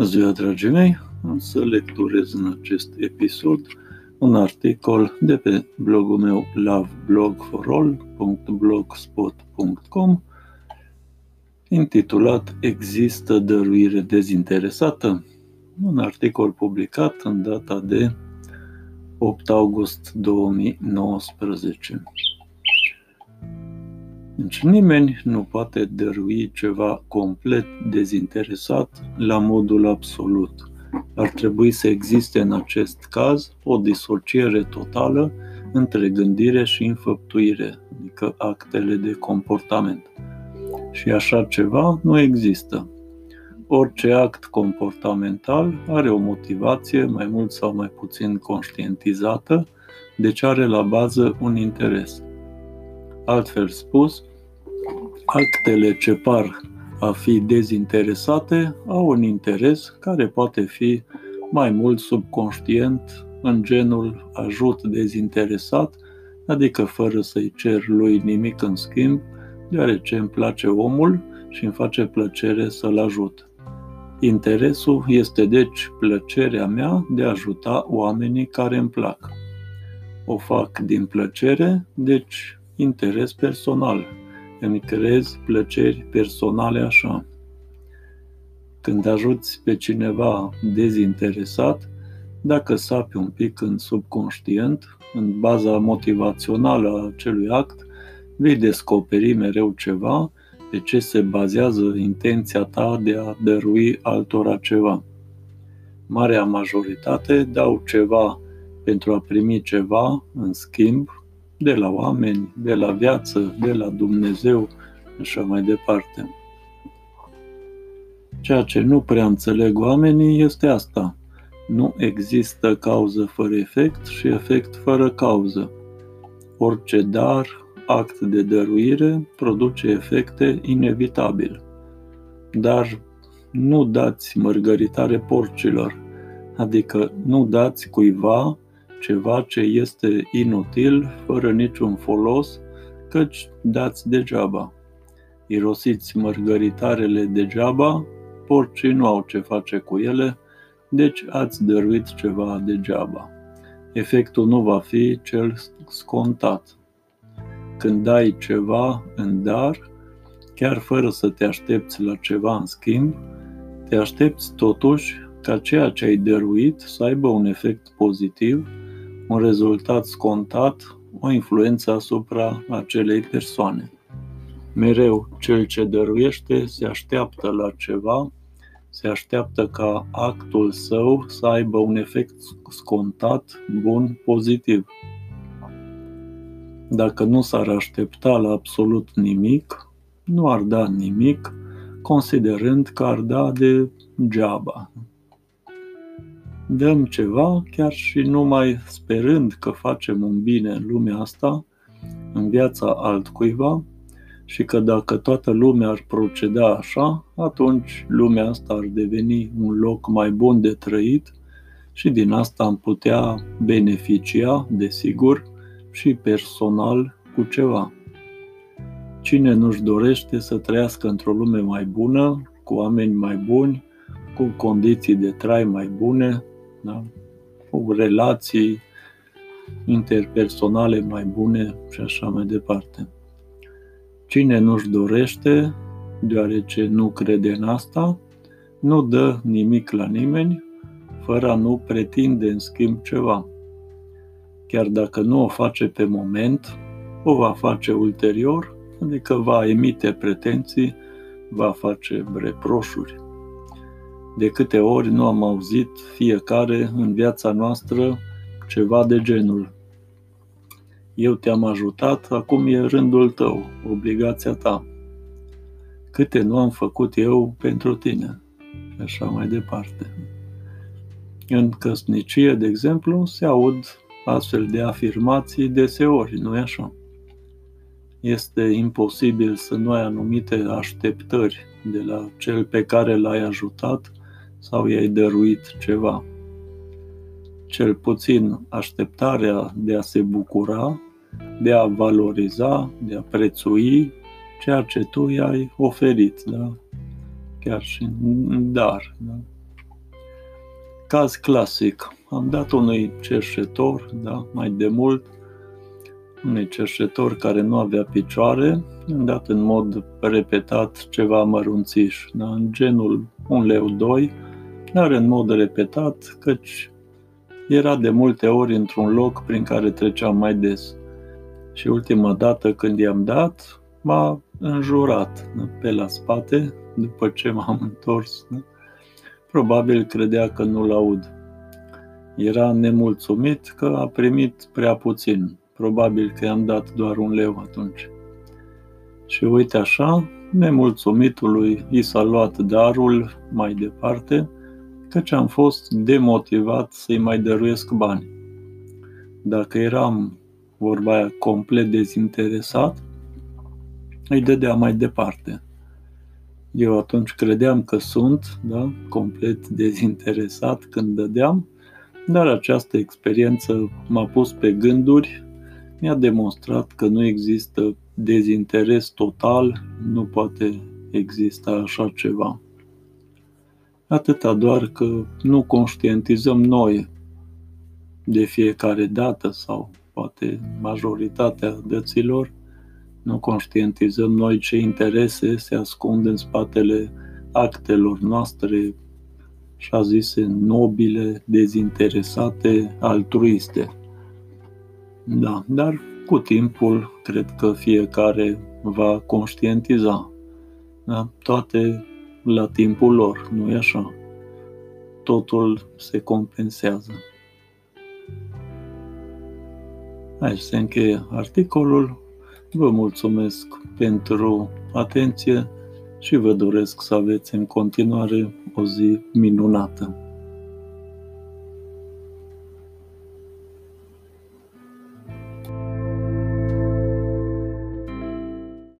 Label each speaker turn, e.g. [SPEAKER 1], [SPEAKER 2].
[SPEAKER 1] Bună ziua, dragii mei! Am să lecturez în acest episod un articol de pe blogul meu loveblogforall.blogspot.com intitulat Există dăruire dezinteresată? Un articol publicat în data de 8 august 2019. Deci nimeni nu poate dărui ceva complet dezinteresat la modul absolut. Ar trebui să existe în acest caz o disociere totală între gândire și înfăptuire, adică actele de comportament. Și așa ceva nu există. Orice act comportamental are o motivație mai mult sau mai puțin conștientizată, deci are la bază un interes. Altfel spus, Actele ce par a fi dezinteresate au un interes care poate fi mai mult subconștient în genul ajut dezinteresat, adică fără să-i cer lui nimic în schimb, deoarece îmi place omul și îmi face plăcere să-l ajut. Interesul este deci plăcerea mea de a ajuta oamenii care îmi plac. O fac din plăcere, deci interes personal, îmi creez plăceri personale așa. Când ajuți pe cineva dezinteresat, dacă sapi un pic în subconștient, în baza motivațională a acelui act, vei descoperi mereu ceva pe ce se bazează intenția ta de a dărui altora ceva. Marea majoritate dau ceva pentru a primi ceva în schimb de la oameni, de la viață, de la Dumnezeu și așa mai departe. Ceea ce nu prea înțeleg oamenii este asta. Nu există cauză fără efect și efect fără cauză. Orice dar, act de dăruire, produce efecte inevitabil. Dar nu dați mărgăritare porcilor, adică nu dați cuiva ceva ce este inutil, fără niciun folos, căci dați degeaba. Irosiți mărgăritarele degeaba, porcii nu au ce face cu ele, deci ați dăruit ceva degeaba. Efectul nu va fi cel scontat. Când dai ceva în dar, chiar fără să te aștepți la ceva în schimb, te aștepți totuși ca ceea ce ai dăruit să aibă un efect pozitiv un rezultat scontat, o influență asupra acelei persoane. Mereu cel ce dăruiește se așteaptă la ceva, se așteaptă ca actul său să aibă un efect scontat, bun, pozitiv. Dacă nu s-ar aștepta la absolut nimic, nu ar da nimic, considerând că ar da degeaba dăm ceva chiar și numai sperând că facem un bine în lumea asta, în viața altcuiva, și că dacă toată lumea ar proceda așa, atunci lumea asta ar deveni un loc mai bun de trăit și din asta am putea beneficia, desigur, și personal cu ceva. Cine nu-și dorește să trăiască într-o lume mai bună, cu oameni mai buni, cu condiții de trai mai bune, da? cu relații interpersonale mai bune și așa mai departe. Cine nu-și dorește, deoarece nu crede în asta, nu dă nimic la nimeni, fără a nu pretinde în schimb ceva. Chiar dacă nu o face pe moment, o va face ulterior, adică va emite pretenții, va face reproșuri. De câte ori nu am auzit fiecare în viața noastră ceva de genul Eu te-am ajutat, acum e rândul tău, obligația ta. Câte nu am făcut eu pentru tine? Și așa mai departe. În căsnicie, de exemplu, se aud astfel de afirmații deseori, nu-i așa? Este imposibil să nu ai anumite așteptări de la cel pe care l-ai ajutat sau i-ai dăruit ceva. Cel puțin așteptarea de a se bucura, de a valoriza, de a prețui ceea ce tu i-ai oferit, da? Chiar și dar, da? Caz clasic. Am dat unui cerșetor, da, mai de mult, unui cerșetor care nu avea picioare, am dat în mod repetat ceva mărunțiș, da? în genul un leu 2, Chiar în mod repetat, căci era de multe ori într-un loc prin care treceam mai des. Și ultima dată când i-am dat, m-a înjurat pe la spate, după ce m-am întors. Probabil credea că nu-l aud. Era nemulțumit că a primit prea puțin. Probabil că i-am dat doar un leu atunci. Și uite așa, nemulțumitului i s-a luat darul mai departe, căci am fost demotivat să-i mai dăruiesc bani. Dacă eram, vorba aia, complet dezinteresat, îi dădea mai departe. Eu atunci credeam că sunt, da, complet dezinteresat când dădeam, dar această experiență m-a pus pe gânduri, mi-a demonstrat că nu există dezinteres total, nu poate exista așa ceva. Atâta doar că nu conștientizăm noi de fiecare dată sau poate majoritatea dăților, nu conștientizăm noi ce interese se ascund în spatele actelor noastre, așa zise, nobile, dezinteresate, altruiste. Da, dar cu timpul cred că fiecare va conștientiza. Da? Toate la timpul lor, nu e așa? Totul se compensează. Aici se încheie articolul. Vă mulțumesc pentru atenție și vă doresc să aveți în continuare o zi minunată.